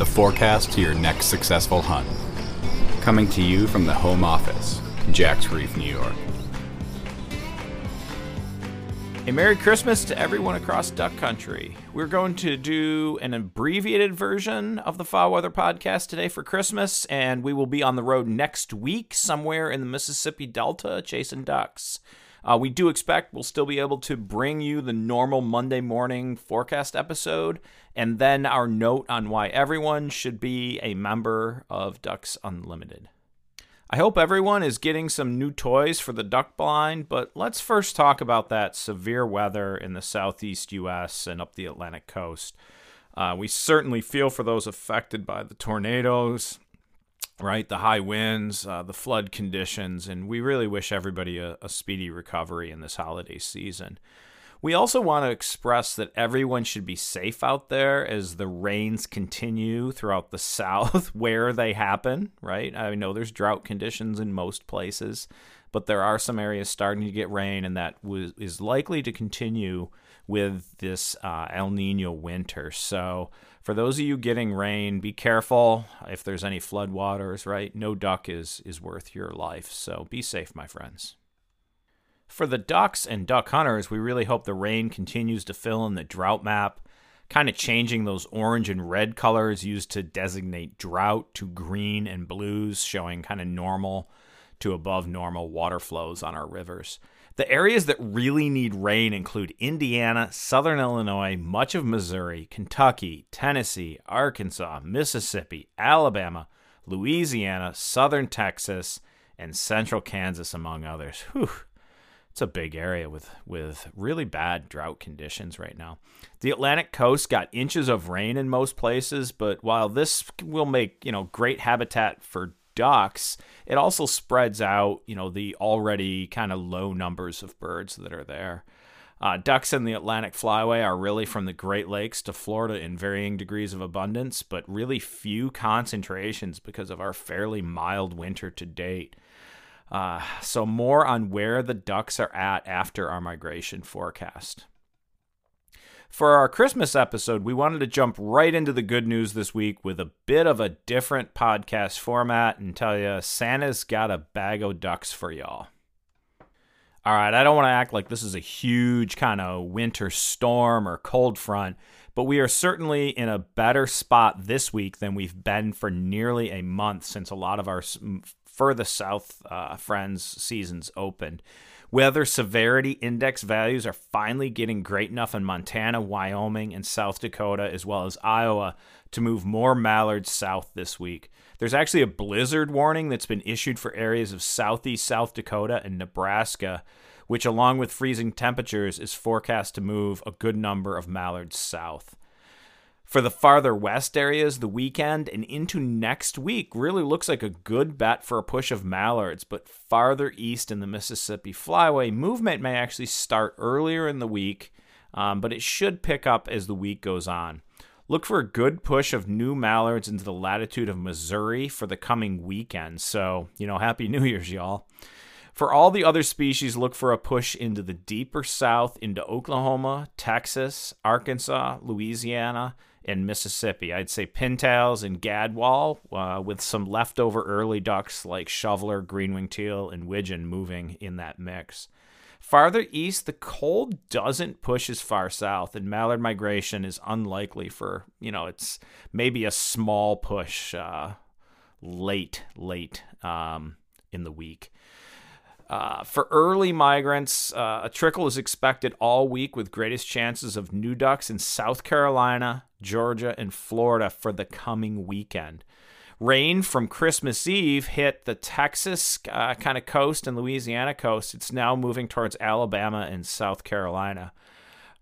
the forecast to your next successful hunt. Coming to you from the home office, Jack's Reef, New York. A Merry Christmas to everyone across Duck Country. We're going to do an abbreviated version of the Fowl Weather Podcast today for Christmas, and we will be on the road next week somewhere in the Mississippi Delta chasing ducks. Uh, we do expect we'll still be able to bring you the normal Monday morning forecast episode, and then our note on why everyone should be a member of Ducks Unlimited. I hope everyone is getting some new toys for the duck blind, but let's first talk about that severe weather in the southeast U.S. and up the Atlantic coast. Uh, we certainly feel for those affected by the tornadoes, right? The high winds, uh, the flood conditions, and we really wish everybody a, a speedy recovery in this holiday season. We also want to express that everyone should be safe out there as the rains continue throughout the South where they happen, right? I know there's drought conditions in most places, but there are some areas starting to get rain, and that was, is likely to continue with this uh, El Nino winter. So, for those of you getting rain, be careful if there's any floodwaters, right? No duck is, is worth your life. So, be safe, my friends. For the ducks and duck hunters, we really hope the rain continues to fill in the drought map, kind of changing those orange and red colors used to designate drought to green and blues, showing kind of normal to above normal water flows on our rivers. The areas that really need rain include Indiana, southern Illinois, much of Missouri, Kentucky, Tennessee, Arkansas, Mississippi, Alabama, Louisiana, southern Texas, and central Kansas, among others. Whew it's a big area with with really bad drought conditions right now. The Atlantic coast got inches of rain in most places, but while this will make, you know, great habitat for ducks, it also spreads out, you know, the already kind of low numbers of birds that are there. Uh, ducks in the Atlantic Flyway are really from the Great Lakes to Florida in varying degrees of abundance, but really few concentrations because of our fairly mild winter to date. Uh, so, more on where the ducks are at after our migration forecast. For our Christmas episode, we wanted to jump right into the good news this week with a bit of a different podcast format and tell you Santa's got a bag of ducks for y'all. All right, I don't want to act like this is a huge kind of winter storm or cold front, but we are certainly in a better spot this week than we've been for nearly a month since a lot of our further south uh, friends seasons opened. Weather severity index values are finally getting great enough in Montana, Wyoming, and South Dakota, as well as Iowa, to move more mallards south this week. There's actually a blizzard warning that's been issued for areas of southeast South Dakota and Nebraska, which, along with freezing temperatures, is forecast to move a good number of mallards south. For the farther west areas, the weekend and into next week really looks like a good bet for a push of mallards, but farther east in the Mississippi Flyway, movement may actually start earlier in the week, um, but it should pick up as the week goes on. Look for a good push of new mallards into the latitude of Missouri for the coming weekend. So, you know, Happy New Year's, y'all. For all the other species, look for a push into the deeper south into Oklahoma, Texas, Arkansas, Louisiana, and Mississippi. I'd say pintails and gadwall, uh, with some leftover early ducks like shoveler, greenwing teal, and widgeon moving in that mix. Farther east, the cold doesn't push as far south, and mallard migration is unlikely for, you know, it's maybe a small push uh, late, late um, in the week. Uh, for early migrants, uh, a trickle is expected all week with greatest chances of new ducks in South Carolina, Georgia, and Florida for the coming weekend. Rain from Christmas Eve hit the Texas uh, kind of coast and Louisiana coast. It's now moving towards Alabama and South Carolina.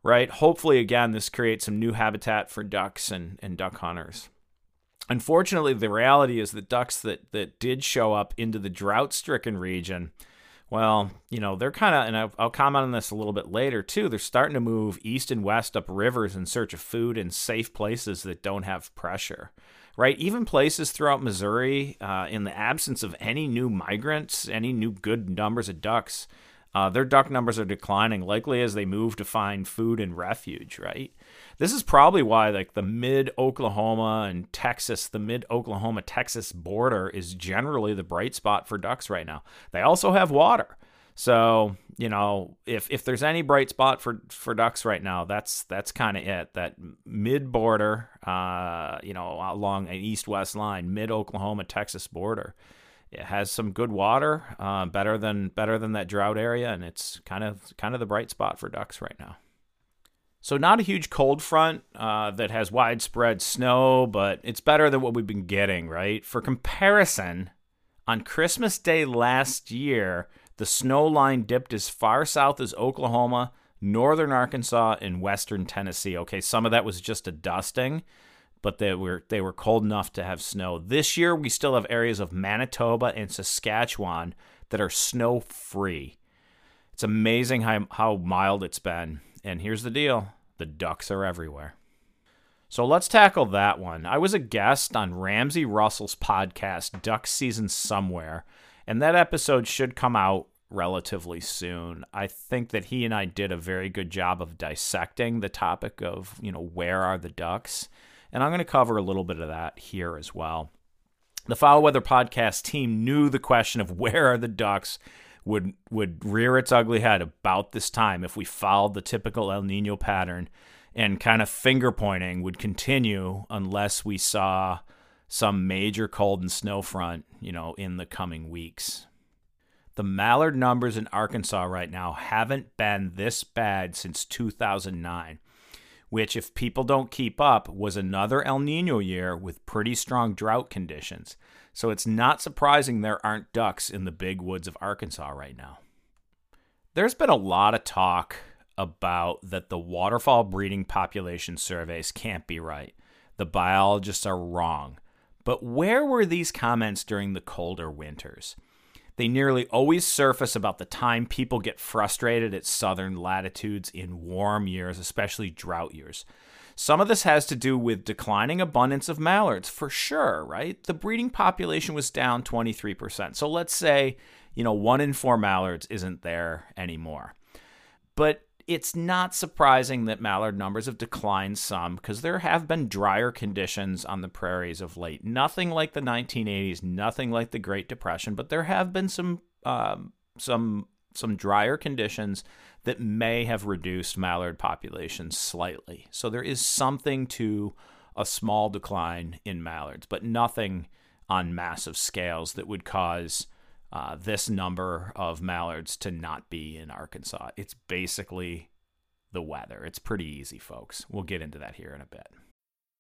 right? Hopefully, again, this creates some new habitat for ducks and, and duck hunters. Unfortunately, the reality is that ducks that, that did show up into the drought stricken region, well, you know, they're kind of, and I'll, I'll comment on this a little bit later too, they're starting to move east and west up rivers in search of food in safe places that don't have pressure right? Even places throughout Missouri, uh, in the absence of any new migrants, any new good numbers of ducks, uh, their duck numbers are declining, likely as they move to find food and refuge, right? This is probably why, like, the mid Oklahoma and Texas, the mid Oklahoma Texas border is generally the bright spot for ducks right now. They also have water. So, you know, if if there's any bright spot for for ducks right now, that's that's kind of it. That mid border, uh, you know, along an east west line, mid Oklahoma Texas border, it has some good water, uh, better than better than that drought area, and it's kind of kind of the bright spot for ducks right now. So not a huge cold front uh, that has widespread snow, but it's better than what we've been getting, right? For comparison, on Christmas Day last year the snow line dipped as far south as Oklahoma, northern Arkansas, and western Tennessee. Okay, some of that was just a dusting, but they were they were cold enough to have snow. This year we still have areas of Manitoba and Saskatchewan that are snow free. It's amazing how how mild it's been. And here's the deal. The ducks are everywhere. So let's tackle that one. I was a guest on Ramsey Russell's podcast, Duck Season Somewhere, and that episode should come out relatively soon. I think that he and I did a very good job of dissecting the topic of, you know, where are the ducks? And I'm going to cover a little bit of that here as well. The Fowl Weather podcast team knew the question of where are the ducks would would rear its ugly head about this time if we followed the typical El Nino pattern and kind of finger pointing would continue unless we saw some major cold and snow front, you know, in the coming weeks. The mallard numbers in Arkansas right now haven't been this bad since 2009, which, if people don't keep up, was another El Nino year with pretty strong drought conditions. So it's not surprising there aren't ducks in the big woods of Arkansas right now. There's been a lot of talk about that the waterfowl breeding population surveys can't be right. The biologists are wrong. But where were these comments during the colder winters? They nearly always surface about the time people get frustrated at southern latitudes in warm years, especially drought years. Some of this has to do with declining abundance of mallards, for sure, right? The breeding population was down 23%. So let's say, you know, one in four mallards isn't there anymore. But it's not surprising that mallard numbers have declined some because there have been drier conditions on the prairies of late. Nothing like the 1980s, nothing like the Great Depression, but there have been some um, some some drier conditions that may have reduced mallard populations slightly. So there is something to a small decline in mallards, but nothing on massive scales that would cause uh, this number of mallards to not be in Arkansas. It's basically the weather. It's pretty easy, folks. We'll get into that here in a bit.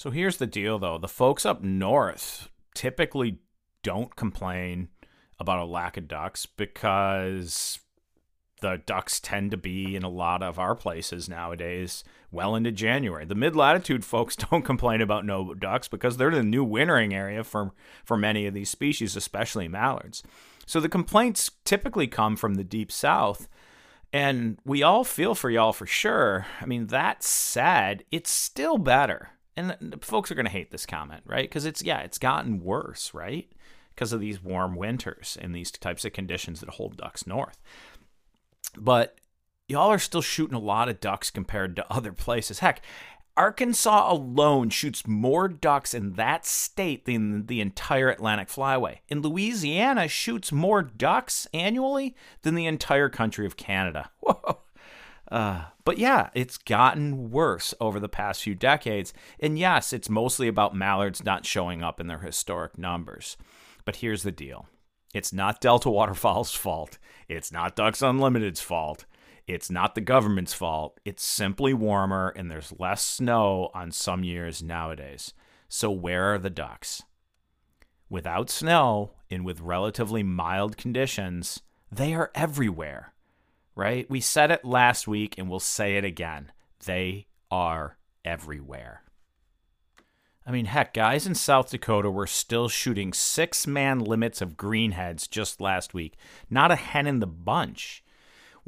So here's the deal, though. The folks up north typically don't complain about a lack of ducks because the ducks tend to be in a lot of our places nowadays well into January. The mid latitude folks don't complain about no ducks because they're the new wintering area for, for many of these species, especially mallards. So the complaints typically come from the deep south. And we all feel for y'all for sure. I mean, that said, it's still better and folks are going to hate this comment, right? Because it's, yeah, it's gotten worse, right? Because of these warm winters and these types of conditions that hold ducks north. But y'all are still shooting a lot of ducks compared to other places. Heck, Arkansas alone shoots more ducks in that state than the entire Atlantic Flyway. And Louisiana shoots more ducks annually than the entire country of Canada. Whoa. Uh, but yeah, it's gotten worse over the past few decades. And yes, it's mostly about mallards not showing up in their historic numbers. But here's the deal it's not Delta Waterfowl's fault. It's not Ducks Unlimited's fault. It's not the government's fault. It's simply warmer and there's less snow on some years nowadays. So, where are the ducks? Without snow and with relatively mild conditions, they are everywhere, right? We said it last week and we'll say it again. They are everywhere. I mean, heck, guys in South Dakota were still shooting six man limits of greenheads just last week. Not a hen in the bunch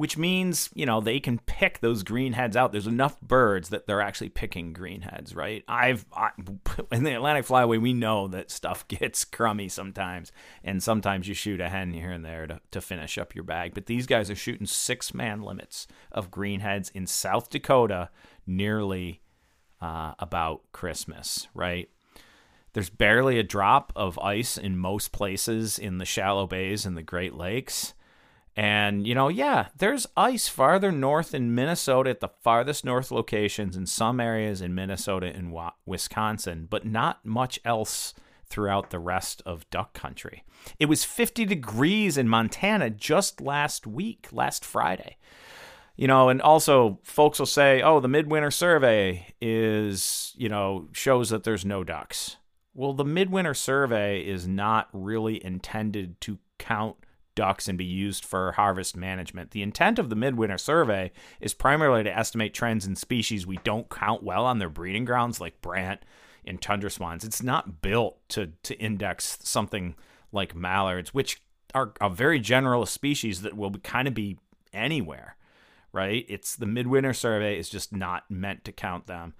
which means, you know, they can pick those green heads out. There's enough birds that they're actually picking green heads, right? I've I, in the Atlantic Flyway, we know that stuff gets crummy sometimes, and sometimes you shoot a hen here and there to, to finish up your bag. But these guys are shooting six man limits of greenheads in South Dakota nearly uh, about Christmas, right? There's barely a drop of ice in most places in the shallow bays and the Great Lakes. And, you know, yeah, there's ice farther north in Minnesota at the farthest north locations in some areas in Minnesota and Wisconsin, but not much else throughout the rest of duck country. It was 50 degrees in Montana just last week, last Friday. You know, and also folks will say, "Oh, the midwinter survey is, you know, shows that there's no ducks." Well, the midwinter survey is not really intended to count ducks and be used for harvest management. The intent of the midwinter survey is primarily to estimate trends in species we don't count well on their breeding grounds, like brant and tundra swans. It's not built to to index something like mallards, which are a very generalist species that will kind of be anywhere, right? It's the midwinter survey is just not meant to count them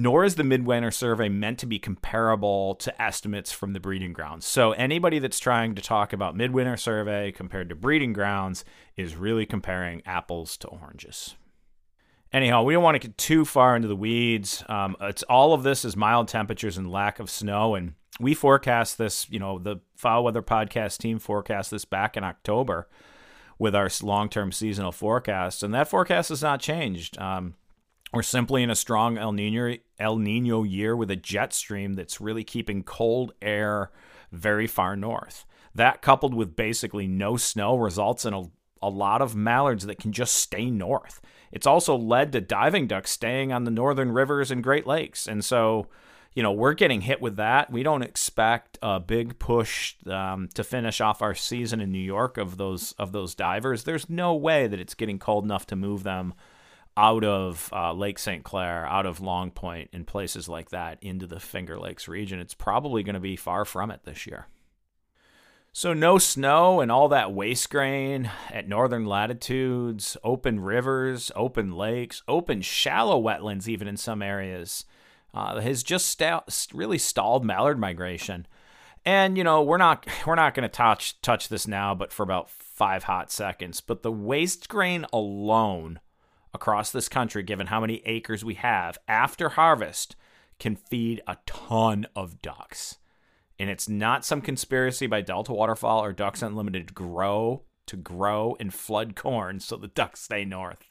nor is the midwinter survey meant to be comparable to estimates from the breeding grounds. So anybody that's trying to talk about midwinter survey compared to breeding grounds is really comparing apples to oranges. Anyhow, we don't want to get too far into the weeds. Um, it's all of this is mild temperatures and lack of snow, and we forecast this. You know, the Fowl Weather Podcast team forecast this back in October with our long-term seasonal forecast, and that forecast has not changed. Um, we're simply in a strong El Nino El Nino year with a jet stream that's really keeping cold air very far north. That coupled with basically no snow results in a, a lot of mallards that can just stay north. It's also led to diving ducks staying on the northern rivers and Great Lakes. And so, you know, we're getting hit with that. We don't expect a big push um, to finish off our season in New York of those of those divers. There's no way that it's getting cold enough to move them out of uh, Lake St. Clair, out of Long Point, and places like that into the Finger Lakes region. It's probably going to be far from it this year. So, no snow and all that waste grain at northern latitudes, open rivers, open lakes, open shallow wetlands, even in some areas, uh, has just sta- really stalled mallard migration. And you know we're not we're not going to touch touch this now, but for about five hot seconds. But the waste grain alone across this country, given how many acres we have after harvest, can feed a ton of ducks. And it's not some conspiracy by Delta Waterfowl or Ducks Unlimited to grow to grow and flood corn so the ducks stay north.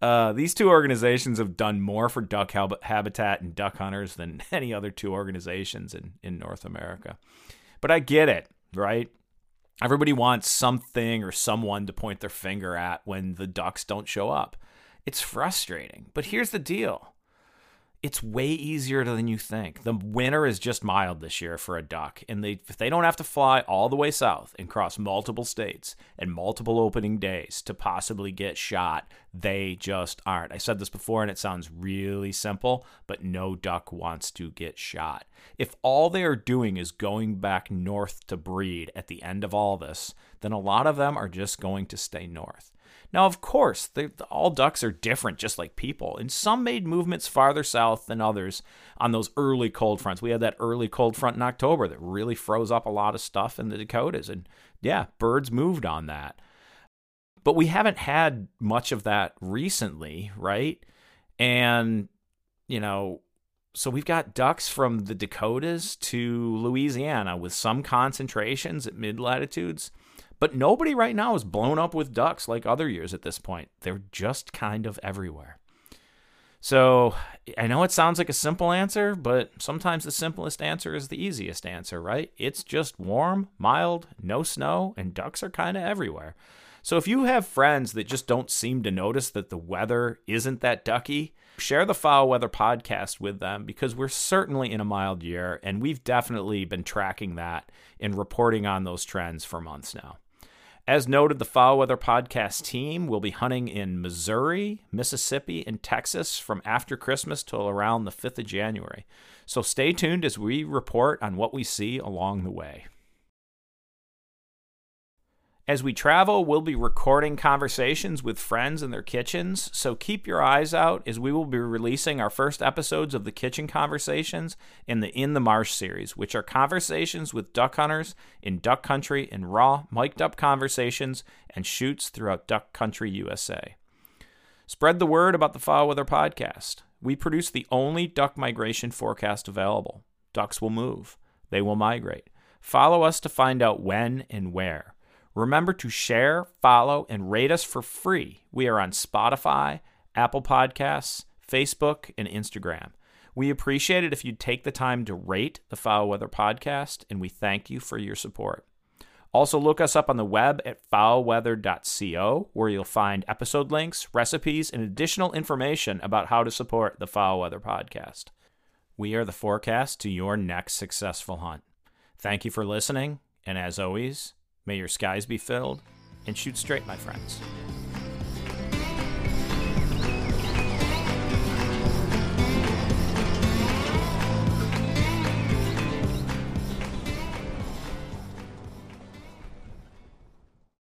Uh, these two organizations have done more for duck habitat and duck hunters than any other two organizations in, in North America. But I get it, right? Everybody wants something or someone to point their finger at when the ducks don't show up. It's frustrating. But here's the deal it's way easier than you think. The winter is just mild this year for a duck, and they if they don't have to fly all the way south and cross multiple states and multiple opening days to possibly get shot, they just aren't. I said this before and it sounds really simple, but no duck wants to get shot. If all they are doing is going back north to breed at the end of all this, then a lot of them are just going to stay north. Now, of course, all ducks are different, just like people, and some made movements farther south than others on those early cold fronts. We had that early cold front in October that really froze up a lot of stuff in the Dakotas, and yeah, birds moved on that. But we haven't had much of that recently, right? And, you know, so we've got ducks from the Dakotas to Louisiana with some concentrations at mid latitudes But nobody right now is blown up with ducks like other years at this point. They're just kind of everywhere. So I know it sounds like a simple answer, but sometimes the simplest answer is the easiest answer, right? It's just warm, mild, no snow, and ducks are kind of everywhere. So if you have friends that just don't seem to notice that the weather isn't that ducky, share the Fowl Weather podcast with them because we're certainly in a mild year and we've definitely been tracking that and reporting on those trends for months now. As noted, the Fowl Weather Podcast team will be hunting in Missouri, Mississippi, and Texas from after Christmas till around the 5th of January. So stay tuned as we report on what we see along the way. As we travel, we'll be recording conversations with friends in their kitchens, so keep your eyes out as we will be releasing our first episodes of the Kitchen Conversations in the In the Marsh series, which are conversations with duck hunters in duck country and raw, mic'd up conversations and shoots throughout duck country USA. Spread the word about the Fowl Weather podcast. We produce the only duck migration forecast available. Ducks will move, they will migrate. Follow us to find out when and where. Remember to share, follow, and rate us for free. We are on Spotify, Apple Podcasts, Facebook, and Instagram. We appreciate it if you'd take the time to rate the Fowl Weather Podcast, and we thank you for your support. Also, look us up on the web at fowlweather.co, where you'll find episode links, recipes, and additional information about how to support the Fowl Weather Podcast. We are the forecast to your next successful hunt. Thank you for listening, and as always, May your skies be filled and shoot straight, my friends.